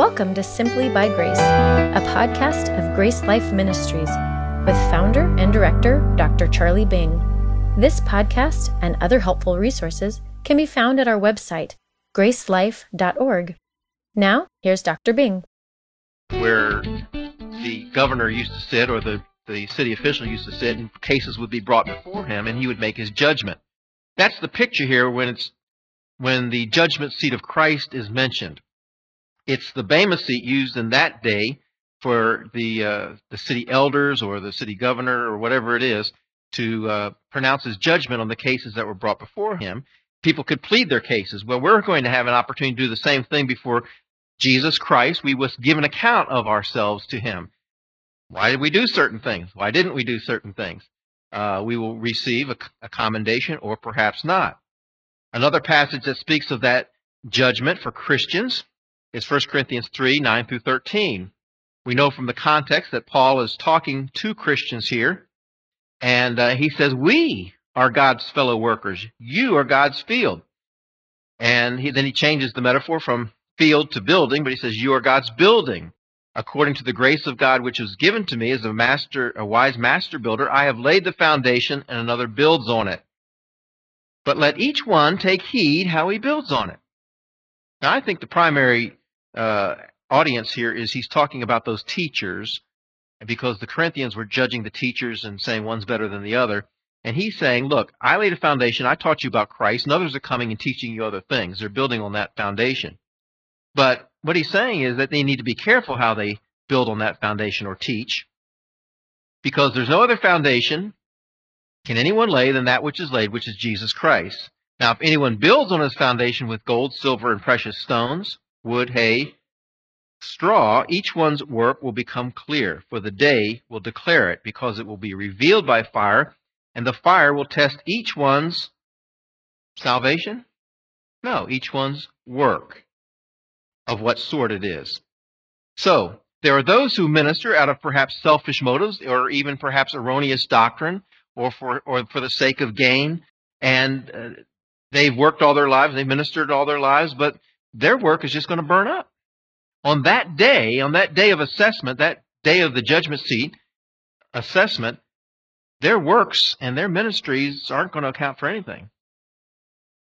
Welcome to Simply by Grace, a podcast of Grace Life Ministries with founder and director Dr. Charlie Bing. This podcast and other helpful resources can be found at our website, gracelife.org. Now, here's Dr. Bing. Where the governor used to sit or the, the city official used to sit and cases would be brought before him and he would make his judgment. That's the picture here when it's when the judgment seat of Christ is mentioned. It's the Bema seat used in that day for the uh, the city elders or the city governor or whatever it is to uh, pronounce his judgment on the cases that were brought before him. People could plead their cases. Well, we're going to have an opportunity to do the same thing before Jesus Christ. We must give an account of ourselves to him. Why did we do certain things? Why didn't we do certain things? Uh, we will receive a, a commendation or perhaps not. Another passage that speaks of that judgment for Christians is 1 Corinthians 3 9 through 13. We know from the context that Paul is talking to Christians here, and uh, he says, We are God's fellow workers. You are God's field. And he, then he changes the metaphor from field to building, but he says, You are God's building. According to the grace of God which was given to me as a master, a wise master builder, I have laid the foundation, and another builds on it. But let each one take heed how he builds on it. Now, I think the primary uh, audience here is he's talking about those teachers, because the Corinthians were judging the teachers and saying one's better than the other. And he's saying, look, I laid a foundation. I taught you about Christ, and others are coming and teaching you other things. They're building on that foundation. But what he's saying is that they need to be careful how they build on that foundation or teach, because there's no other foundation can anyone lay than that which is laid, which is Jesus Christ. Now, if anyone builds on his foundation with gold, silver, and precious stones, wood, hay, straw, each one's work will become clear, for the day will declare it, because it will be revealed by fire, and the fire will test each one's salvation? No, each one's work of what sort it is. So, there are those who minister out of perhaps selfish motives or even perhaps erroneous doctrine or for, or for the sake of gain. And uh, they've worked all their lives, they've ministered all their lives, but their work is just going to burn up. On that day, on that day of assessment, that day of the judgment seat assessment, their works and their ministries aren't going to account for anything.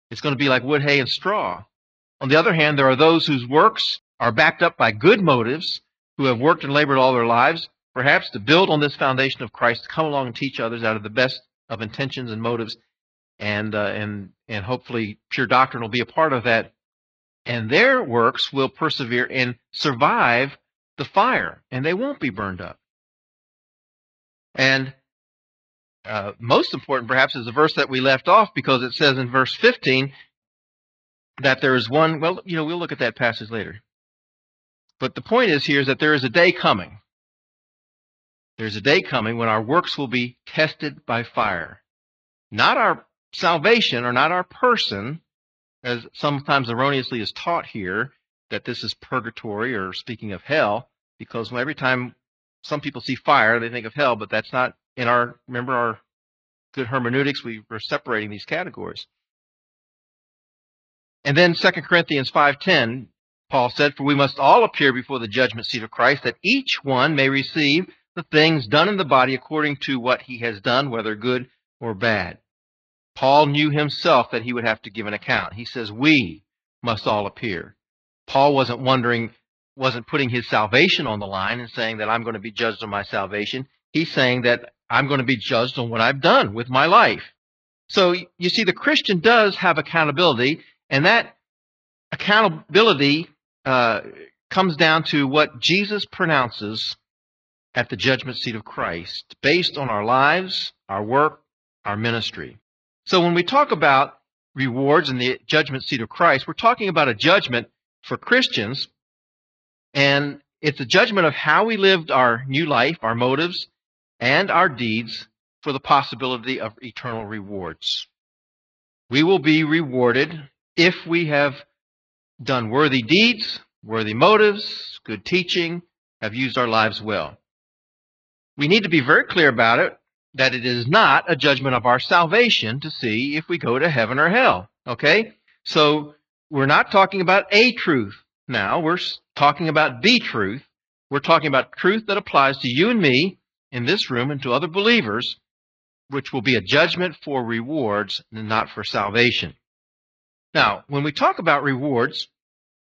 It's going to be like wood, hay, and straw. On the other hand, there are those whose works are backed up by good motives, who have worked and labored all their lives, perhaps to build on this foundation of Christ, to come along and teach others out of the best of intentions and motives, and uh, and and hopefully pure doctrine will be a part of that and their works will persevere and survive the fire, and they won't be burned up. And uh, most important, perhaps, is the verse that we left off because it says in verse 15 that there is one. Well, you know, we'll look at that passage later. But the point is here is that there is a day coming. There's a day coming when our works will be tested by fire. Not our salvation or not our person, as sometimes erroneously is taught here, that this is purgatory or speaking of hell, because every time some people see fire, they think of hell, but that's not in our, remember our good hermeneutics, we were separating these categories. And then 2 Corinthians 5.10, Paul said, For we must all appear before the judgment seat of Christ, that each one may receive the things done in the body according to what he has done, whether good or bad. Paul knew himself that he would have to give an account. He says, We must all appear. Paul wasn't wondering, wasn't putting his salvation on the line and saying that I'm going to be judged on my salvation. He's saying that I'm going to be judged on what I've done with my life. So you see, the Christian does have accountability, and that accountability uh, comes down to what Jesus pronounces at the judgment seat of Christ, based on our lives, our work, our ministry. So when we talk about rewards and the judgment seat of Christ, we're talking about a judgment for Christians, and it's a judgment of how we lived our new life, our motives, and our deeds for the possibility of eternal rewards. We will be rewarded if we have done worthy deeds, worthy motives, good teaching, have used our lives well. We need to be very clear about it that it is not a judgment of our salvation to see if we go to heaven or hell. Okay? So we're not talking about a truth. now we're talking about the truth. We're talking about truth that applies to you and me in this room and to other believers, which will be a judgment for rewards and not for salvation. Now, when we talk about rewards,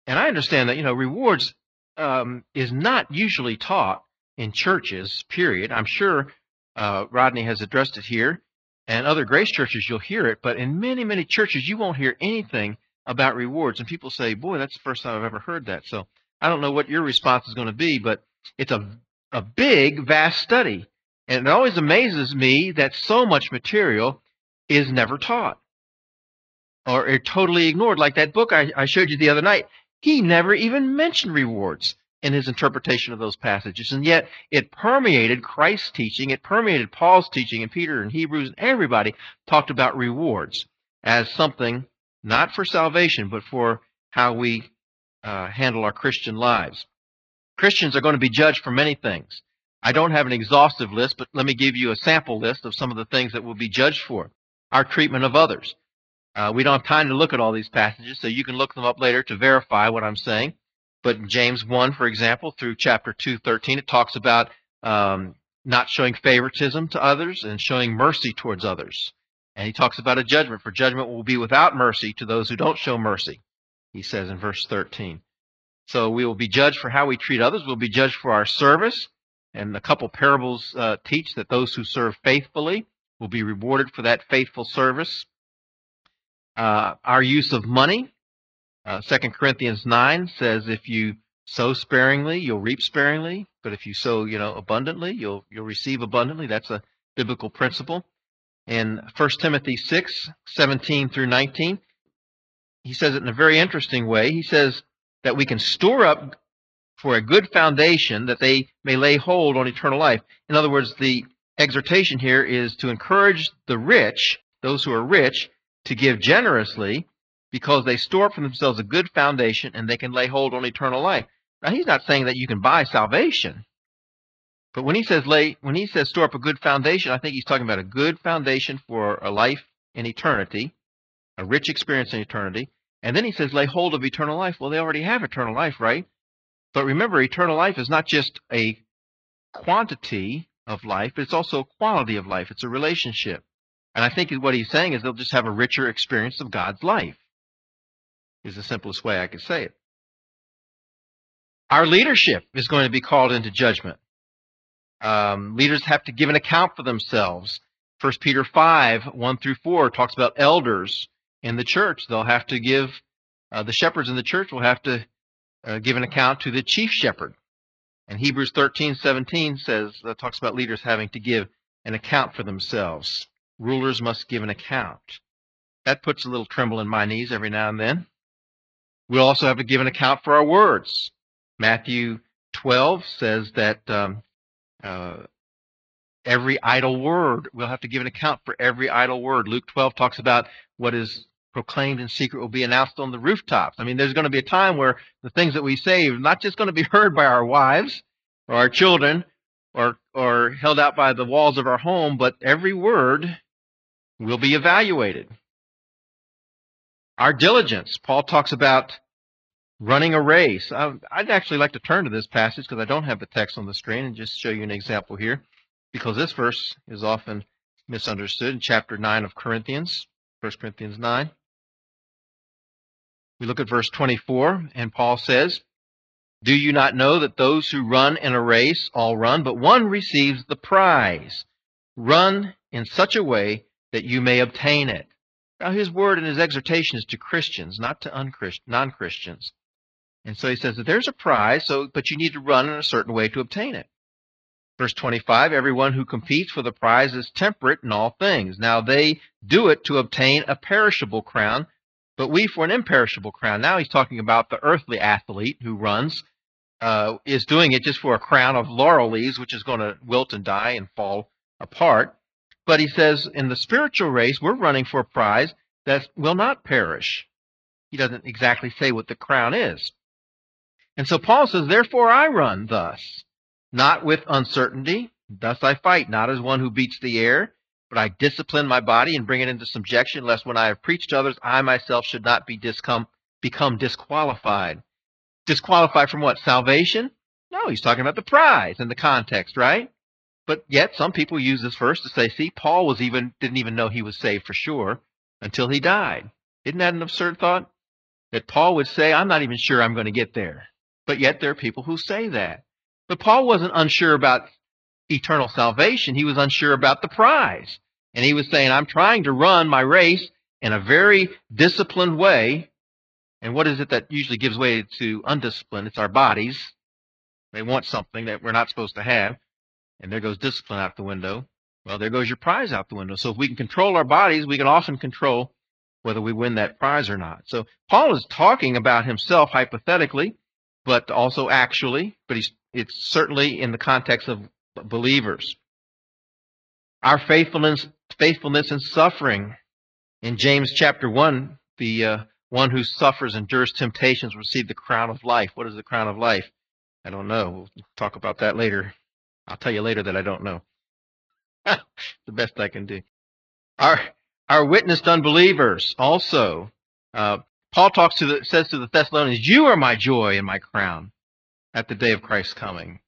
and I understand that, you know, rewards um, is not usually taught in churches, period. I'm sure uh, Rodney has addressed it here, and other grace churches you'll hear it, but in many, many churches you won't hear anything about rewards. And people say, boy, that's the first time I've ever heard that. So I don't know what your response is going to be, but it's a, a big, vast study. And it always amazes me that so much material is never taught or totally ignored. Like that book I, I showed you the other night, he never even mentioned rewards in his interpretation of those passages. And yet it permeated Christ's teaching, it permeated Paul's teaching, and Peter and Hebrews and everybody talked about rewards as something not for salvation, but for how we uh, handle our Christian lives. Christians are going to be judged for many things. I don't have an exhaustive list, but let me give you a sample list of some of the things that we'll be judged for. Our treatment of others. Uh, we don't have time to look at all these passages, so you can look them up later to verify what I'm saying. But in James 1, for example, through chapter 2, 13, it talks about um, not showing favoritism to others and showing mercy towards others. And he talks about a judgment, for judgment will be without mercy to those who don't show mercy, he says in verse 13. So we will be judged for how we treat others. We'll be judged for our service. And a couple parables uh, teach that those who serve faithfully will be rewarded for that faithful service. Uh, our use of money. Uh, 2 Corinthians 9 says if you sow sparingly, you'll reap sparingly. But if you sow, you know, abundantly, you'll, you'll receive abundantly. That's a biblical principle in 1 Timothy 6, 17 through 19. He says it in a very interesting way. He says that we can store up for a good foundation that they may lay hold on eternal life. In other words, the exhortation here is to encourage the rich, those who are rich, to give generously because they store up for themselves a good foundation and they can lay hold on eternal life. Now, he's not saying that you can buy salvation. But when he says lay, when he says store up a good foundation, I think he's talking about a good foundation for a life in eternity, a rich experience in eternity. And then he says lay hold of eternal life. Well, they already have eternal life, right? But remember, eternal life is not just a quantity of life, but it's also a quality of life. It's a relationship. And I think what he's saying is they'll just have a richer experience of God's life, is the simplest way I could say it. Our leadership is going to be called into judgment. Um, leaders have to give an account for themselves. 1 Peter 5, 1 through 4 talks about elders in the church. They'll have to give, uh, the shepherds in the church will have to uh, give an account to the chief shepherd. And Hebrews 13, 17 says, that talks about leaders having to give an account for themselves. Rulers must give an account. That puts a little tremble in my knees every now and then. We'll also have to give an account for our words. Matthew 12 says that um, uh, every idle word. We'll have to give an account for every idle word. Luke 12 talks about what is proclaimed in secret will be announced on the rooftops. I mean, there's going to be a time where the things that we say are not just going to be heard by our wives or our children or, or held out by the walls of our home, but every word will be evaluated. Our diligence. Paul talks about running a race. I'd actually like to turn to this passage because I don't have the text on the screen and just show you an example here because this verse is often misunderstood in chapter 9 of Corinthians, 1 Corinthians 9. We look at verse 24 and Paul says, Do you not know that those who run in a race all run, but one receives the prize? Run in such a way that you may obtain it. Now, his word and his exhortation is to Christians, not to non Christians. And so he says that there's a prize, so but you need to run in a certain way to obtain it. Verse 25, everyone who competes for the prize is temperate in all things. Now they do it to obtain a perishable crown, but we for an imperishable crown. Now he's talking about the earthly athlete who runs, uh, is doing it just for a crown of laurel leaves, which is going to wilt and die and fall apart. But he says in the spiritual race, we're running for a prize that will not perish. He doesn't exactly say what the crown is. And so Paul says, Therefore I run thus, not with uncertainty. Thus I fight, not as one who beats the air, but I discipline my body and bring it into subjection, lest when I have preached to others, I myself should not be discom- become disqualified. disqualified from what? Salvation? No, he's talking about the prize in the context, right? But yet some people use this verse to say, see, Paul was even didn't even know he was saved for sure until he died. Isn't that an absurd thought? That Paul would say, I'm not even sure I'm going to get there. But yet there are people who say that. But Paul wasn't unsure about eternal salvation. He was unsure about the prize. And he was saying, I'm trying to run my race in a very disciplined way. And what is it that usually gives way to undiscipline? It's our bodies. They want something that we're not supposed to have. And there goes discipline out the window. Well, there goes your prize out the window. So if we can control our bodies, we can often control whether we win that prize or not. So Paul is talking about himself hypothetically, but also actually, but it's certainly in the context of believers. Our faithfulness, faithfulness in suffering. In James chapter 1, the uh, one who suffers, endures temptations, receive the crown of life. What is the crown of life? I don't know. We'll talk about that later. I'll tell you later that I don't know. the best I can do. Our our witnessed unbelievers also. Uh, Paul talks to the says to the Thessalonians, "You are my joy and my crown at the day of Christ's coming."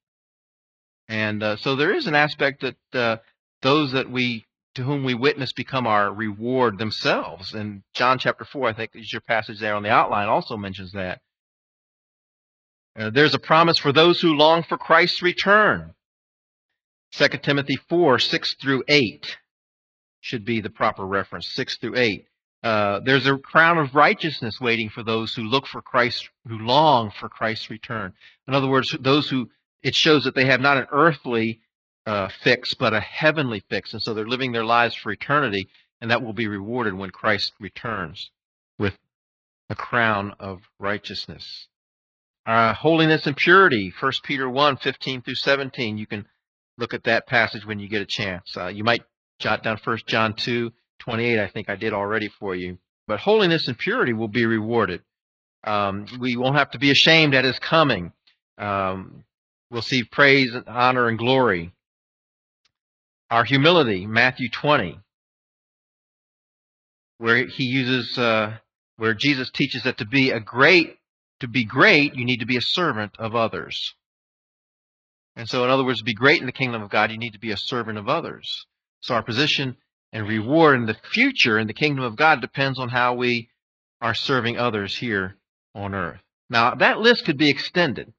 And uh, so there is an aspect that uh, those that we to whom we witness become our reward themselves. And John chapter four, I think, is your passage there on the outline, also mentions that. Uh, there's a promise for those who long for Christ's return. 2 Timothy 4, 6 through 8 should be the proper reference, 6 through 8. Uh, there's a crown of righteousness waiting for those who look for Christ, who long for Christ's return. In other words, those who, it shows that they have not an earthly uh, fix, but a heavenly fix. And so they're living their lives for eternity, and that will be rewarded when Christ returns with a crown of righteousness. Uh, holiness and purity, 1 Peter 1, 15 through 17. You can look at that passage when you get a chance. Uh, you might jot down 1 John 2, 28, I think I did already for you. But holiness and purity will be rewarded. Um, we won't have to be ashamed at his coming. Um, we'll see praise, and honor, and glory. Our humility, Matthew 20, where he uses, uh, where Jesus teaches that to be a great, to be great, you need to be a servant of others. And so, in other words, to be great in the kingdom of God, you need to be a servant of others. So, our position and reward in the future in the kingdom of God depends on how we are serving others here on earth. Now, that list could be extended.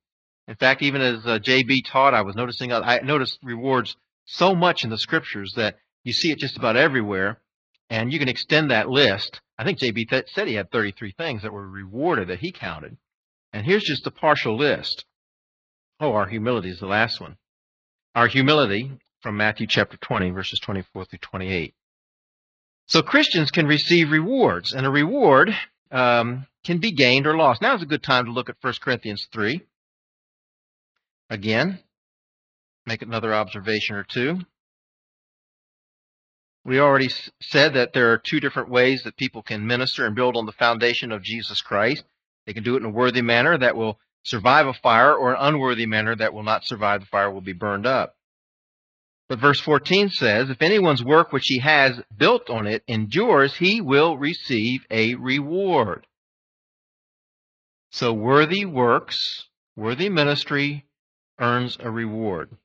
In fact, even as uh, JB taught, I was noticing, uh, I noticed rewards so much in the scriptures that you see it just about everywhere, and you can extend that list. I think JB th- said he had 33 things that were rewarded that he counted. And here's just a partial list. Oh, our humility is the last one. Our humility from Matthew chapter 20, verses 24 through 28. So Christians can receive rewards, and a reward um, can be gained or lost. Now is a good time to look at 1 Corinthians 3. Again, make another observation or two. We already said that there are two different ways that people can minister and build on the foundation of Jesus Christ. They can do it in a worthy manner that will survive a fire, or an unworthy manner that will not survive the fire will be burned up. But verse 14 says, If anyone's work which he has built on it endures, he will receive a reward. So worthy works, worthy ministry earns a reward.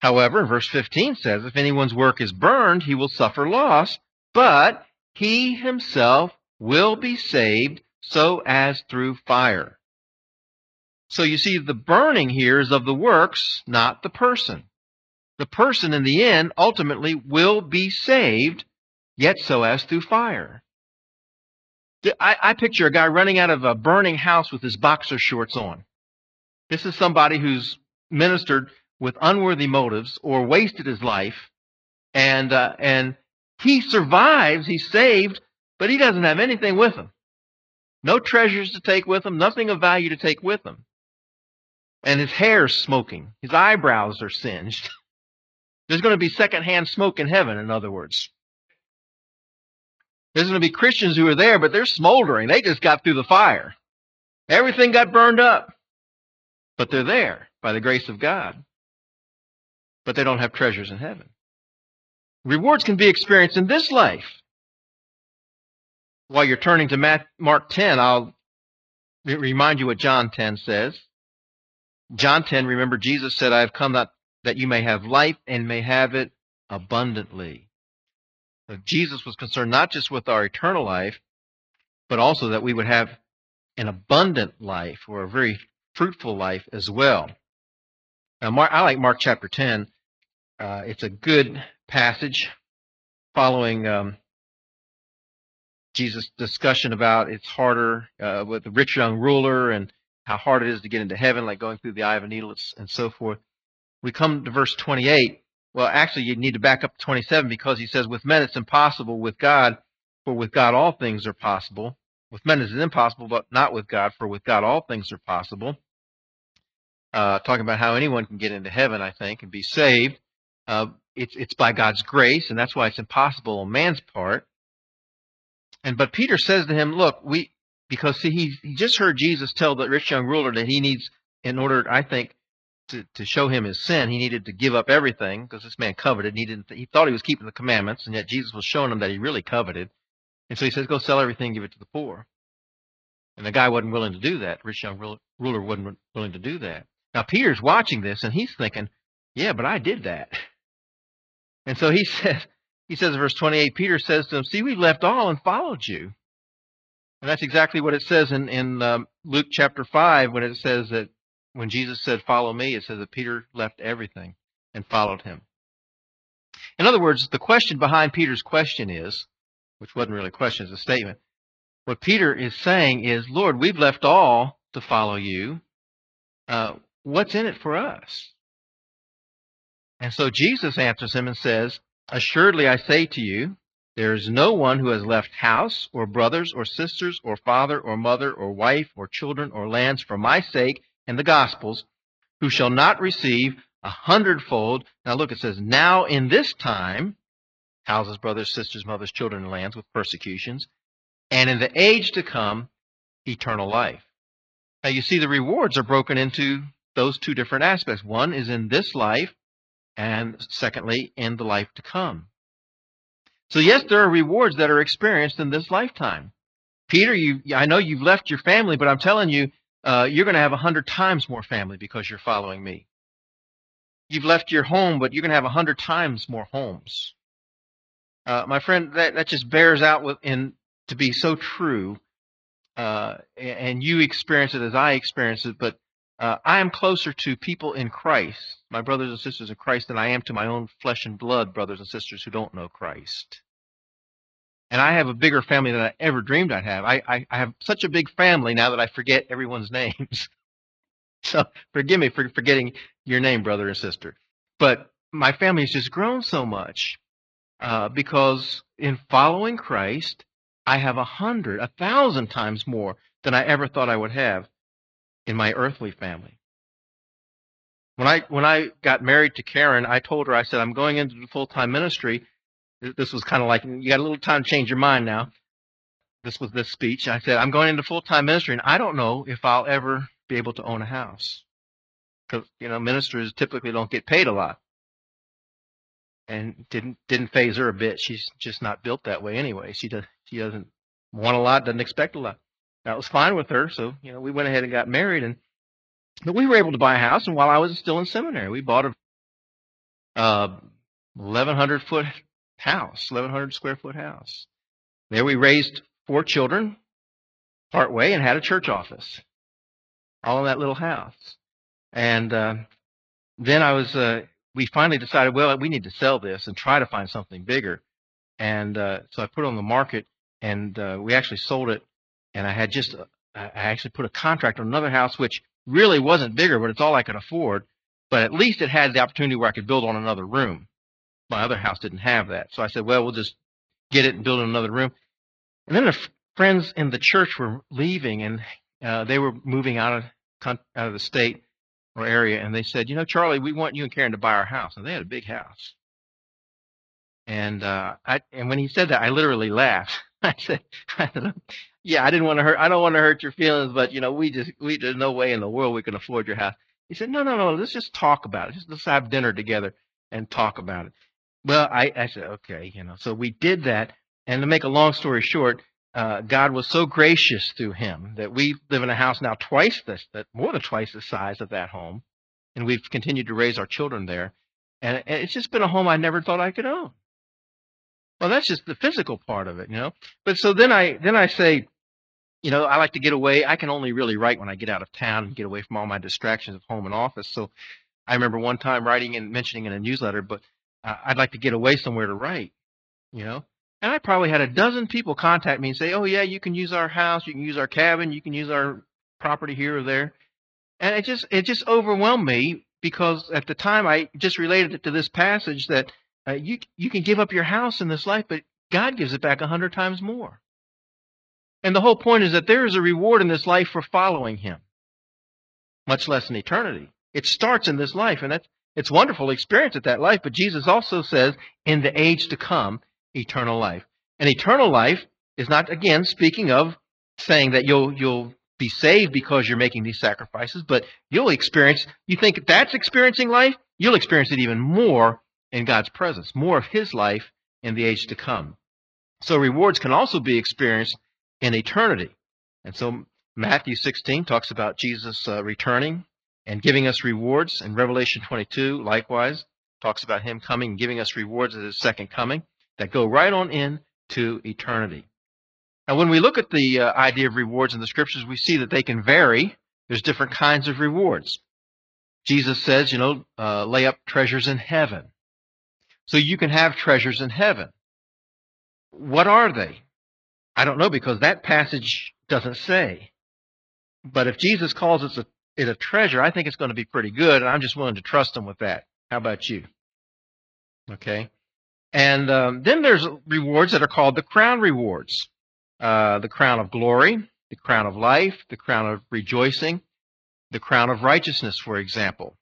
However, verse 15 says, If anyone's work is burned, he will suffer loss, but he himself will be saved so as through fire. So you see, the burning here is of the works, not the person. The person in the end ultimately will be saved, yet so as through fire. I, I picture a guy running out of a burning house with his boxer shorts on. This is somebody who's ministered with unworthy motives or wasted his life, and uh, and he survives. He's saved, but he doesn't have anything with him. No treasures to take with him. Nothing of value to take with him and his hair's smoking. His eyebrows are singed. There's going to be secondhand smoke in heaven, in other words. There's going to be Christians who are there, but they're smoldering. They just got through the fire. Everything got burned up. But they're there by the grace of God. But they don't have treasures in heaven. Rewards can be experienced in this life. While you're turning to Mark 10, I'll remind you what John 10 says. John 10, remember, Jesus said, I have come that, that you may have life and may have it abundantly. So Jesus was concerned not just with our eternal life, but also that we would have an abundant life or a very fruitful life as well. Now, Mark, I like Mark chapter 10. Uh, it's a good passage following um, Jesus' discussion about it's harder uh, with the rich young ruler and how hard it is to get into heaven, like going through the eye of a needle and so forth. We come to verse 28. Well, actually, you need to back up to 27 because he says, With men it's impossible, with God, for with God all things are possible. With men it is impossible, but not with God, for with God all things are possible. Uh, talking about how anyone can get into heaven, I think, and be saved. Uh, it's it's by God's grace, and that's why it's impossible on man's part. And but Peter says to him, "Look, we because see, he he just heard Jesus tell the rich young ruler that he needs, in order, I think, to, to show him his sin, he needed to give up everything because this man coveted. He didn't. He thought he was keeping the commandments, and yet Jesus was showing him that he really coveted. And so he says, "Go sell everything, give it to the poor." And the guy wasn't willing to do that. rich young ruler wasn't willing to do that. Now Peter's watching this, and he's thinking, "Yeah, but I did that." And so he says, he says in verse 28, Peter says to him, See, we've left all and followed you. And that's exactly what it says in, in um, Luke chapter 5 when it says that when Jesus said, Follow me, it says that Peter left everything and followed him. In other words, the question behind Peter's question is, which wasn't really a question, it's a statement. What Peter is saying is, Lord, we've left all to follow you. Uh, what's in it for us? And so Jesus answers him and says, Assuredly I say to you, there is no one who has left house, or brothers, or sisters, or father, or mother, or wife, or children, or lands for my sake and the gospel's, who shall not receive a hundredfold. Now look, it says, now in this time, houses, brothers, sisters, mothers, children, and lands with persecutions, and in the age to come, eternal life. Now you see the rewards are broken into those two different aspects. One is in this life, and secondly, in the life to come. So yes, there are rewards that are experienced in this lifetime. Peter, you, I know you've left your family, but I'm telling you, uh, you're going to have a hundred times more family because you're following me. You've left your home, but you're going to have a hundred times more homes. Uh, my friend, that, that just bears out with, in, to be so true. Uh, and you experience it as I experience it, but uh, I am closer to people in Christ, my brothers and sisters in Christ, than I am to my own flesh and blood brothers and sisters who don't know Christ. And I have a bigger family than I ever dreamed I'd have. I, I, I have such a big family now that I forget everyone's names. so forgive me for forgetting your name, brother and sister. But my family has just grown so much uh, because in following Christ, I have a hundred, a thousand times more than I ever thought I would have in my earthly family. When I when I got married to Karen, I told her I said I'm going into the full time ministry. This was kind of like you got a little time to change your mind now. This was this speech. I said I'm going into full time ministry, and I don't know if I'll ever be able to own a house because you know ministers typically don't get paid a lot. And didn't didn't faze her a bit. She's just not built that way anyway. She does she doesn't want a lot, doesn't expect a lot. That was fine with her. So, you know, we went ahead and got married and but we were able to buy a house and while I was still in seminary, we bought a uh, 1100 foot house, 1100 square foot house. There we raised four children part way and had a church office all in that little house. And uh, then I was, uh, we finally decided, well, we need to sell this and try to find something bigger. And uh, so I put it on the market and uh, we actually sold it and I had just uh, I actually put a contract on another house which really wasn't bigger, but it's all I could afford. But at least it had the opportunity where I could build on another room. My other house didn't have that, so I said, well, we'll just get it and build another room. And then the friends in the church were leaving, and uh, they were moving out of out of the state or area, and they said, you know, Charlie, we want you and Karen to buy our house, and they had a big house. And uh, I and when he said that, I literally laughed. I said, I said, yeah, I didn't want to hurt. I don't want to hurt your feelings, but you know, we just we there's no way in the world we can afford your house. He said, no, no, no. Let's just talk about it. Just let's have dinner together and talk about it. Well, I I said okay, you know. So we did that, and to make a long story short, uh, God was so gracious through him that we live in a house now twice this, that more than twice the size of that home, and we've continued to raise our children there. And it's just been a home I never thought I could own. Well, that's just the physical part of it, you know. But so then I then I say, you know, I like to get away. I can only really write when I get out of town and get away from all my distractions of home and office. So I remember one time writing and mentioning in a newsletter, but I'd like to get away somewhere to write, you know. And I probably had a dozen people contact me and say, "Oh yeah, you can use our house, you can use our cabin, you can use our property here or there." And it just it just overwhelmed me because at the time I just related it to this passage that uh, you you can give up your house in this life, but God gives it back a hundred times more. And the whole point is that there is a reward in this life for following Him, much less in eternity. It starts in this life, and that's it's wonderful experience at that life. But Jesus also says, in the age to come, eternal life. And eternal life is not, again, speaking of saying that you'll, you'll be saved because you're making these sacrifices, but you'll experience, you think that's experiencing life? You'll experience it even more in God's presence, more of His life in the age to come. So rewards can also be experienced in eternity. And so Matthew 16 talks about Jesus uh, returning and giving us rewards. And Revelation 22, likewise, talks about Him coming and giving us rewards at His second coming that go right on in to eternity. Now, when we look at the uh, idea of rewards in the scriptures, we see that they can vary. There's different kinds of rewards. Jesus says, you know, uh, lay up treasures in heaven. So you can have treasures in heaven. What are they? I don't know because that passage doesn't say. But if Jesus calls it a, it a treasure, I think it's going to be pretty good, and I'm just willing to trust them with that. How about you? Okay. And um, then there's rewards that are called the crown rewards uh, the crown of glory, the crown of life, the crown of rejoicing, the crown of righteousness, for example.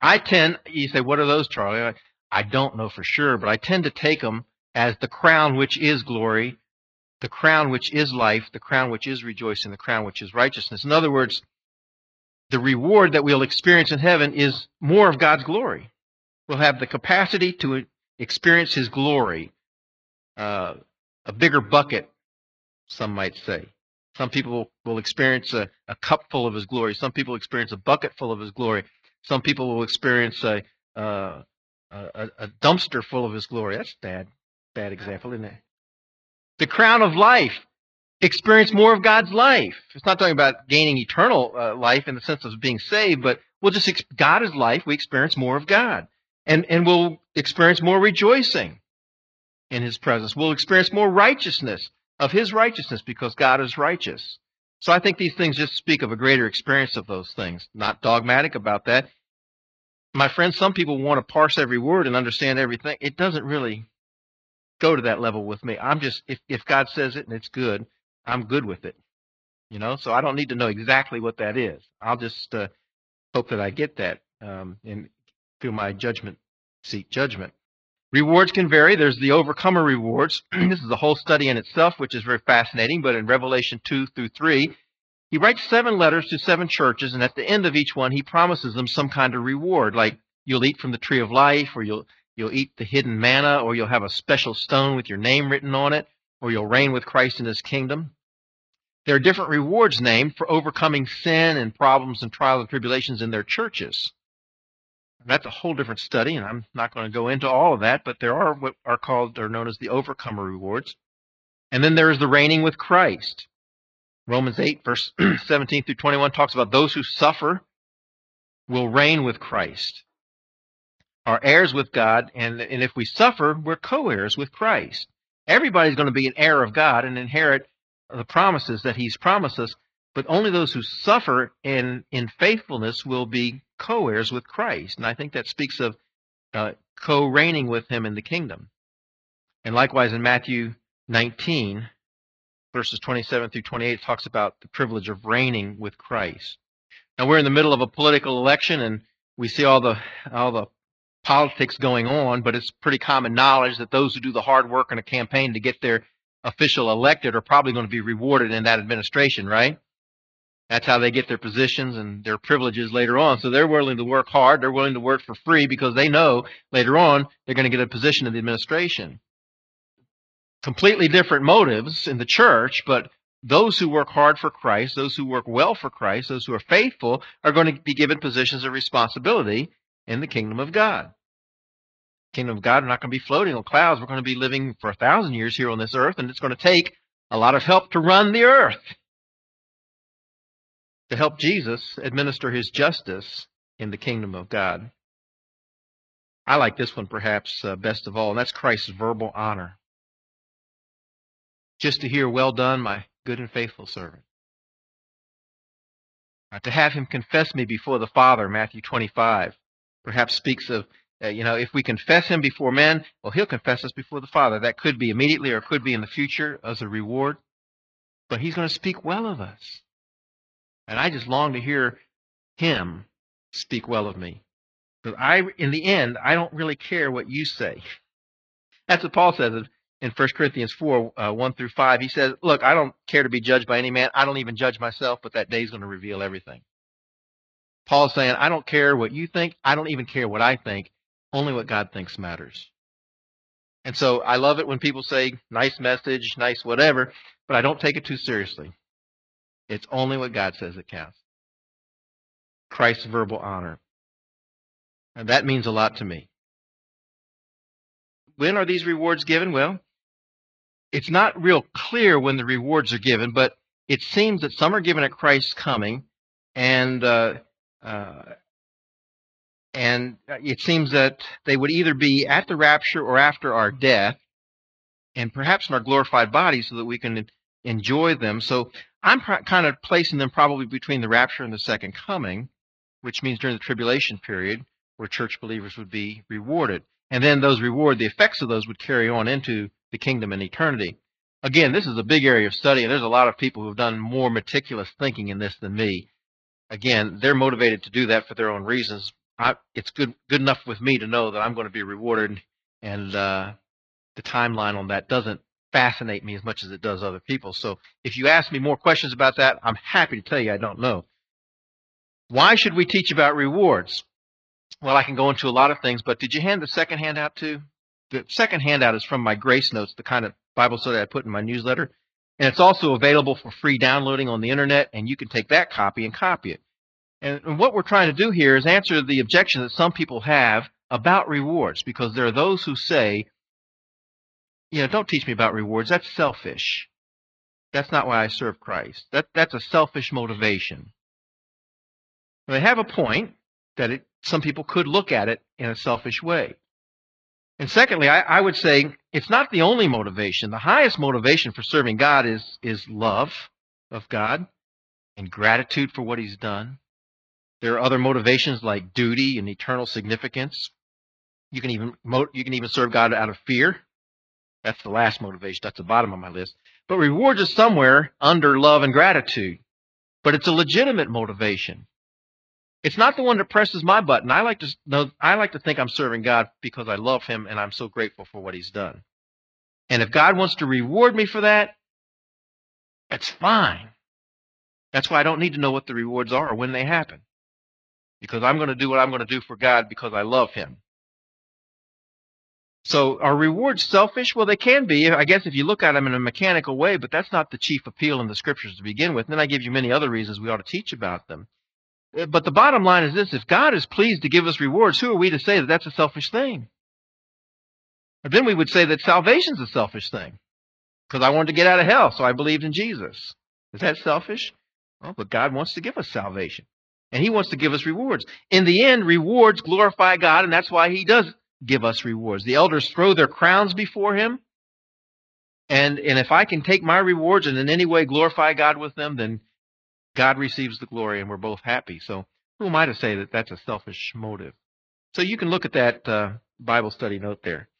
I tend, you say, what are those, Charlie? I don't know for sure, but I tend to take them as the crown which is glory, the crown which is life, the crown which is rejoicing, the crown which is righteousness. In other words, the reward that we'll experience in heaven is more of God's glory. We'll have the capacity to experience his glory. Uh, a bigger bucket, some might say. Some people will experience a, a cup full of his glory. Some people experience a bucket full of his glory. Some people will experience a, uh, a, a dumpster full of his glory. That's bad, bad example, isn't it? The crown of life. Experience more of God's life. It's not talking about gaining eternal uh, life in the sense of being saved, but we'll just, God is life. We experience more of God and, and we'll experience more rejoicing in his presence. We'll experience more righteousness of his righteousness because God is righteous. So I think these things just speak of a greater experience of those things. Not dogmatic about that. My friends, some people want to parse every word and understand everything. It doesn't really go to that level with me. I'm just if if God says it and it's good, I'm good with it. You know, so I don't need to know exactly what that is. I'll just uh, hope that I get that um, and through my judgment seat judgment. Rewards can vary. There's the overcomer rewards. this is a whole study in itself, which is very fascinating. But in Revelation 2 through 3, he writes seven letters to seven churches, and at the end of each one, he promises them some kind of reward, like you'll eat from the tree of life, or you'll you'll eat the hidden manna, or you'll have a special stone with your name written on it, or you'll reign with Christ in his kingdom. There are different rewards named for overcoming sin and problems and trials and tribulations in their churches that's a whole different study, and I'm not going to go into all of that, but there are what are called or known as the overcomer rewards. And then there is the reigning with Christ. Romans 8, verse 17 through 21 talks about those who suffer will reign with Christ, are heirs with God, and, and if we suffer, we're co heirs with Christ. Everybody's going to be an heir of God and inherit the promises that He's promised us, but only those who suffer in, in faithfulness will be co heirs with Christ. And I think that speaks of uh, co reigning with him in the kingdom. And likewise in Matthew 19, verses 27 through 28, talks about the privilege of reigning with Christ. Now we're in the middle of a political election and we see all the all the politics going on, but it's pretty common knowledge that those who do the hard work in a campaign to get their official elected are probably going to be rewarded in that administration, right? That's how they get their positions and their privileges later on. So they're willing to work hard. They're willing to work for free because they know later on they're going to get a position in the administration. completely different motives in the church, but those who work hard for Christ, those who work well for Christ, those who are faithful, are going to be given positions of responsibility in the kingdom of God. Kingdom of God are not going to be floating on clouds. We're going to be living for a thousand years here on this earth, and it's going to take a lot of help to run the earth. To help Jesus administer his justice in the kingdom of God. I like this one perhaps uh, best of all, and that's Christ's verbal honor. Just to hear, well done, my good and faithful servant. Uh, to have him confess me before the Father, Matthew 25, perhaps speaks of, uh, you know, if we confess him before men, well, he'll confess us before the Father. That could be immediately or could be in the future as a reward. But he's going to speak well of us. And I just long to hear him speak well of me. Because I, in the end, I don't really care what you say. That's what Paul says in 1 Corinthians 4, uh, 1 through 5. He says, Look, I don't care to be judged by any man. I don't even judge myself, but that day is going to reveal everything. Paul's saying, I don't care what you think. I don't even care what I think. Only what God thinks matters. And so I love it when people say, nice message, nice whatever, but I don't take it too seriously. It's only what God says that counts. Christ's verbal honor. And that means a lot to me. When are these rewards given? Well, it's not real clear when the rewards are given, but it seems that some are given at Christ's coming, and uh, uh, and uh, it seems that they would either be at the rapture or after our death, and perhaps in our glorified bodies, so that we can enjoy them. So I'm kind of placing them probably between the rapture and the second coming, which means during the tribulation period, where church believers would be rewarded. And then those reward, the effects of those would carry on into the kingdom and eternity. Again, this is a big area of study, and there's a lot of people who have done more meticulous thinking in this than me. Again, they're motivated to do that for their own reasons. I, it's good good enough with me to know that I'm going to be rewarded, and uh, the timeline on that doesn't fascinate me as much as it does other people. So if you ask me more questions about that, I'm happy to tell you I don't know. Why should we teach about rewards? Well, I can go into a lot of things, but did you hand the second handout too? The second handout is from my Grace Notes, the kind of Bible study I put in my newsletter. And it's also available for free downloading on the internet, and you can take that copy and copy it. And, and what we're trying to do here is answer the objection that some people have about rewards, because there are those who say, you know, don't teach me about rewards. That's selfish. That's not why I serve Christ. That, that's a selfish motivation. They have a point that it, some people could look at it in a selfish way. And secondly, I, I, would say it's not the only motivation. The highest motivation for serving God is, is love of God and gratitude for what He's done. There are other motivations like duty and eternal significance. You can even you can even serve God out of fear. That's the last motivation. That's the bottom of my list. But rewards is somewhere under love and gratitude. But it's a legitimate motivation. It's not the one that presses my button. I like to know I like to think I'm serving God because I love him and I'm so grateful for what he's done. And if God wants to reward me for that, that's fine. That's why I don't need to know what the rewards are or when they happen. Because I'm going to do what I'm going to do for God because I love him. So are rewards selfish? Well, they can be, I guess, if you look at them in a mechanical way, but that's not the chief appeal in the scriptures to begin with. And then I give you many other reasons we ought to teach about them. Uh, but the bottom line is this if God is pleased to give us rewards, who are we to say that that's a selfish thing? Then we would say that salvation's a selfish thing. Because I wanted to get out of hell, so I believed in Jesus. Is that selfish? Well, but God wants to give us salvation. And He wants to give us rewards. In the end, rewards glorify God, and that's why He does give us rewards. The elders throw their crowns before Him. And, and if I can take my rewards and in any way glorify God with them, then God receives the glory and we're both happy. So who am I to say that that's a selfish motive? So you can look at that uh, Bible study note there.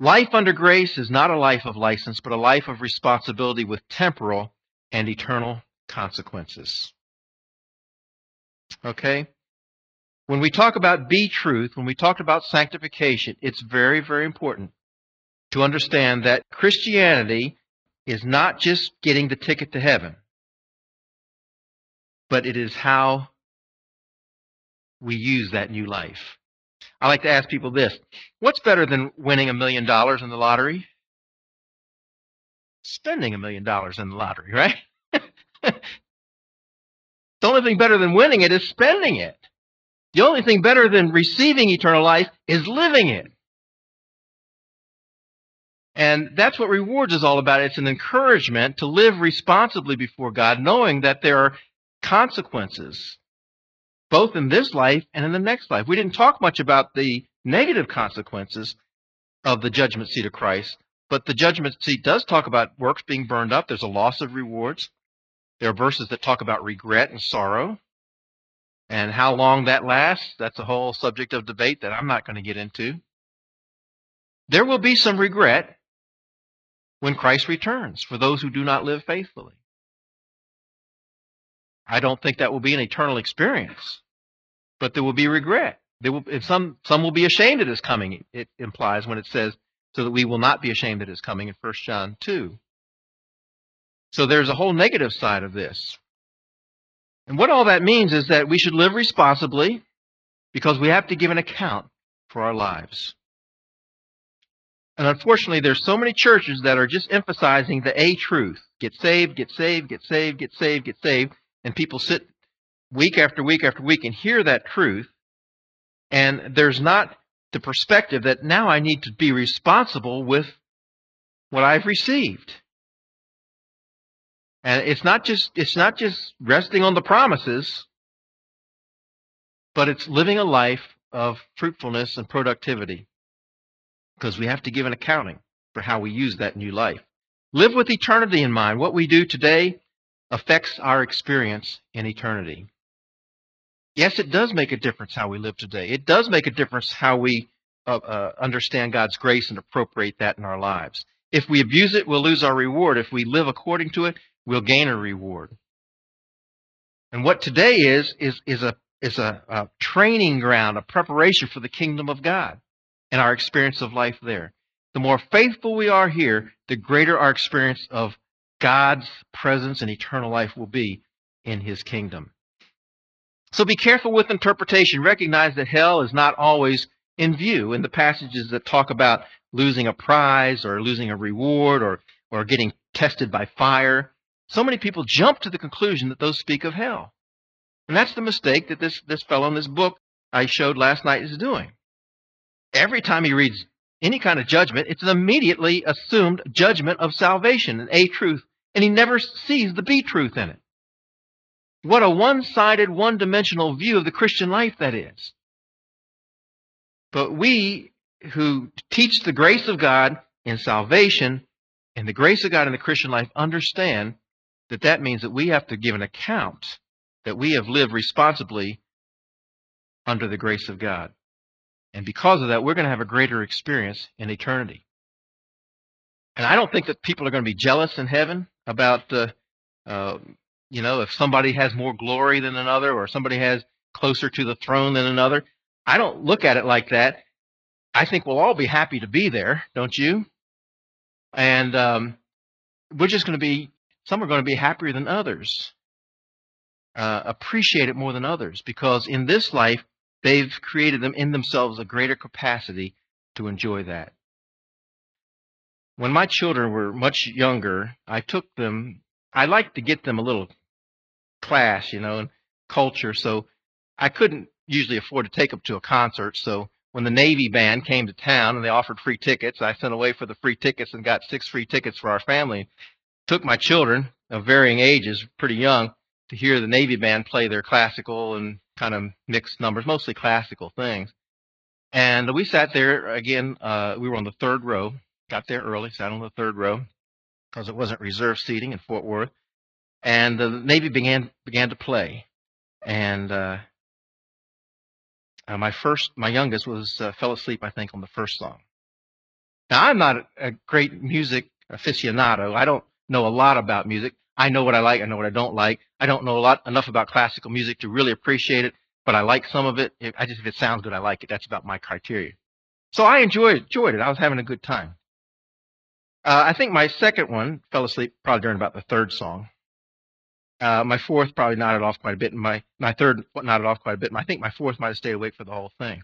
Life under grace is not a life of license, but a life of responsibility with temporal and eternal consequences. Okay? When we talk about be truth, when we talk about sanctification, it's very, very important to understand that Christianity is not just getting the ticket to heaven, but it is how we use that new life. I like to ask people this What's better than winning a million dollars in the lottery? Spending a million dollars in the lottery, right? The only thing better than winning it is spending it. The only thing better than receiving eternal life is living it. And that's what rewards is all about. It's an encouragement to live responsibly before God, knowing that there are consequences, both in this life and in the next life. We didn't talk much about the negative consequences of the judgment seat of Christ, but the judgment seat does talk about works being burned up. There's a loss of rewards. There are verses that talk about regret and sorrow. And how long that lasts, that's a whole subject of debate that I'm not going to get into. There will be some regret when Christ returns for those who do not live faithfully. I don't think that will be an eternal experience, but there will be regret. There will, some, some will be ashamed at his coming, it implies when it says, so that we will not be ashamed at his coming in 1 John 2. So there's a whole negative side of this. And what all that means is that we should live responsibly because we have to give an account for our lives. And unfortunately, there's so many churches that are just emphasizing the A truth. Get saved, get saved, get saved, get saved, get saved. And people sit week after week after week and hear that truth. And there's not the perspective that now I need to be responsible with what I've received. And it's not just it's not just resting on the promises, but it's living a life of fruitfulness and productivity because we have to give an accounting for how we use that new life. Live with eternity in mind. What we do today affects our experience in eternity. Yes, it does make a difference how we live today. It does make a difference how we uh, uh, understand God's grace and appropriate that in our lives. If we abuse it, we'll lose our reward. If we live according to it, we'll gain a reward. And what today is, is, is, a, is a, a training ground, a preparation for the kingdom of God and our experience of life there. The more faithful we are here, the greater our experience of God's presence and eternal life will be in his kingdom. So be careful with interpretation. Recognize that hell is not always in view in the passages that talk about losing a prize or losing a reward or, or getting tested by fire. So many people jump to the conclusion that those speak of hell. And that's the mistake that this, this fellow in this book I showed last night is doing every time he reads any kind of judgment, it's an immediately assumed judgment of salvation, an A truth, and he never sees the B truth in it. What a one sided, one dimensional view of the Christian life that is. But we who teach the grace of God in salvation and the grace of God in the Christian life understand that that means that we have to give an account that we have lived responsibly under the grace of God. And because of that, we're going to have a greater experience in eternity. And I don't think that people are going to be jealous in heaven about, uh, uh, you know, if somebody has more glory than another or somebody has closer to the throne than another. I don't look at it like that. I think we'll all be happy to be there, don't you? And um, we're just going to be, some are going to be happier than others, uh, appreciate it more than others, because in this life, They've created them in themselves a greater capacity to enjoy that. When my children were much younger, I took them, I liked to get them a little class, you know, and culture. So I couldn't usually afford to take them to a concert. So when the Navy band came to town and they offered free tickets, I sent away for the free tickets and got six free tickets for our family. Took my children of varying ages, pretty young, to hear the Navy band play their classical and kind of mixed numbers, mostly classical things. And we sat there again. Uh, we were on the third row. Got there early, sat on the third row because it wasn't reserved seating in Fort Worth. And the Navy began began to play. And uh, uh, my first, my youngest was uh, fell asleep, I think, on the first song. Now I'm not a great music aficionado. I don't know a lot about music. I know what I like. I know what I don't like. I don't know a lot enough about classical music to really appreciate it, but I like some of it. I just if it sounds good, I like it. That's about my criteria. So I enjoyed enjoyed it. I was having a good time. Uh, I think my second one fell asleep probably during about the third song. Uh, my fourth probably nodded off quite a bit, and my my third nodded off quite a bit. And I think my fourth might have stayed awake for the whole thing.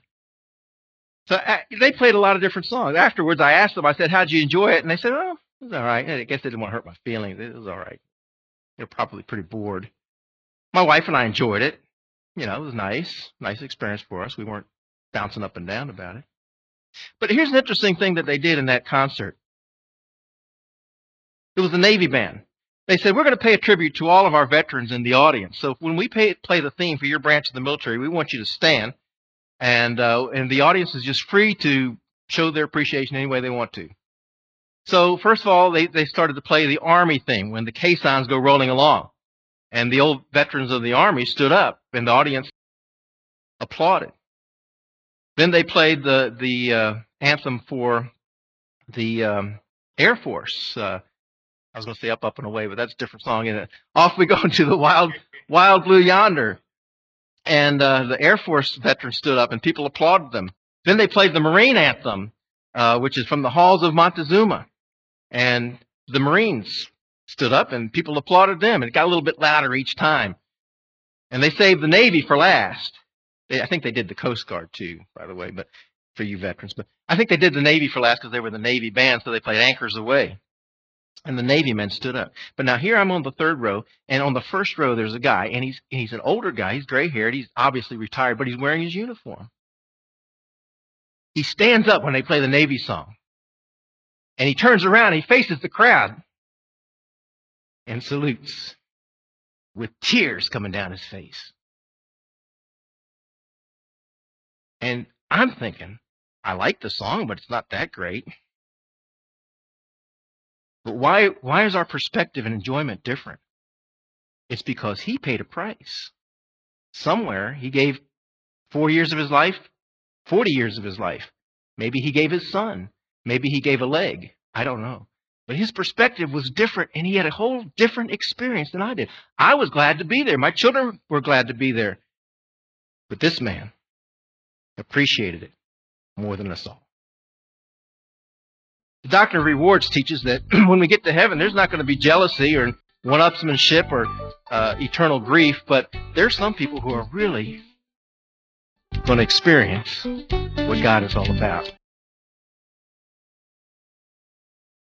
So uh, they played a lot of different songs. Afterwards, I asked them, I said, how'd you enjoy it? And they said, oh, it was all right. I guess it didn't want to hurt my feelings. It was all right. They're probably pretty bored. My wife and I enjoyed it. You know, it was nice. Nice experience for us. We weren't bouncing up and down about it. But here's an interesting thing that they did in that concert. It was the Navy band. They said, we're going to pay a tribute to all of our veterans in the audience. So when we pay, play the theme for your branch of the military, we want you to stand. And, uh, and the audience is just free to show their appreciation any way they want to. So first of all, they, they started to play the Army theme when the caissons go rolling along. And the old veterans of the Army stood up and the audience applauded. Then they played the, the uh, anthem for the um, Air Force. Uh, I was going to say up, up and away, but that's a different song. And off we go to the wild, wild blue yonder. And uh, the Air Force veterans stood up and people applauded them. Then they played the Marine anthem, uh, which is from the halls of Montezuma. And the Marines stood up and people applauded them. It got a little bit louder each time. And they saved the Navy for last. They, I think they did the Coast Guard too, by the way, but for you veterans. But I think they did the Navy for last because they were the Navy band, so they played Anchors Aweigh. And the Navy men stood up. But now here I'm on the third row, and on the first row there's a guy, and he's he's an older guy. He's gray haired. He's obviously retired, but he's wearing his uniform. He stands up when they play the Navy song. And he turns around, he faces the crowd and salutes with tears coming down his face. And I'm thinking, I like the song, but it's not that great. But why, why is our perspective and enjoyment different? It's because he paid a price. Somewhere he gave four years of his life, 40 years of his life. Maybe he gave his son. Maybe he gave a leg. I don't know. But his perspective was different, and he had a whole different experience than I did. I was glad to be there. My children were glad to be there. But this man appreciated it more than us all. The doctrine of rewards teaches that when we get to heaven, there's not going to be jealousy or one-upsmanship or uh, eternal grief, but there's some people who are really going to experience what God is all about.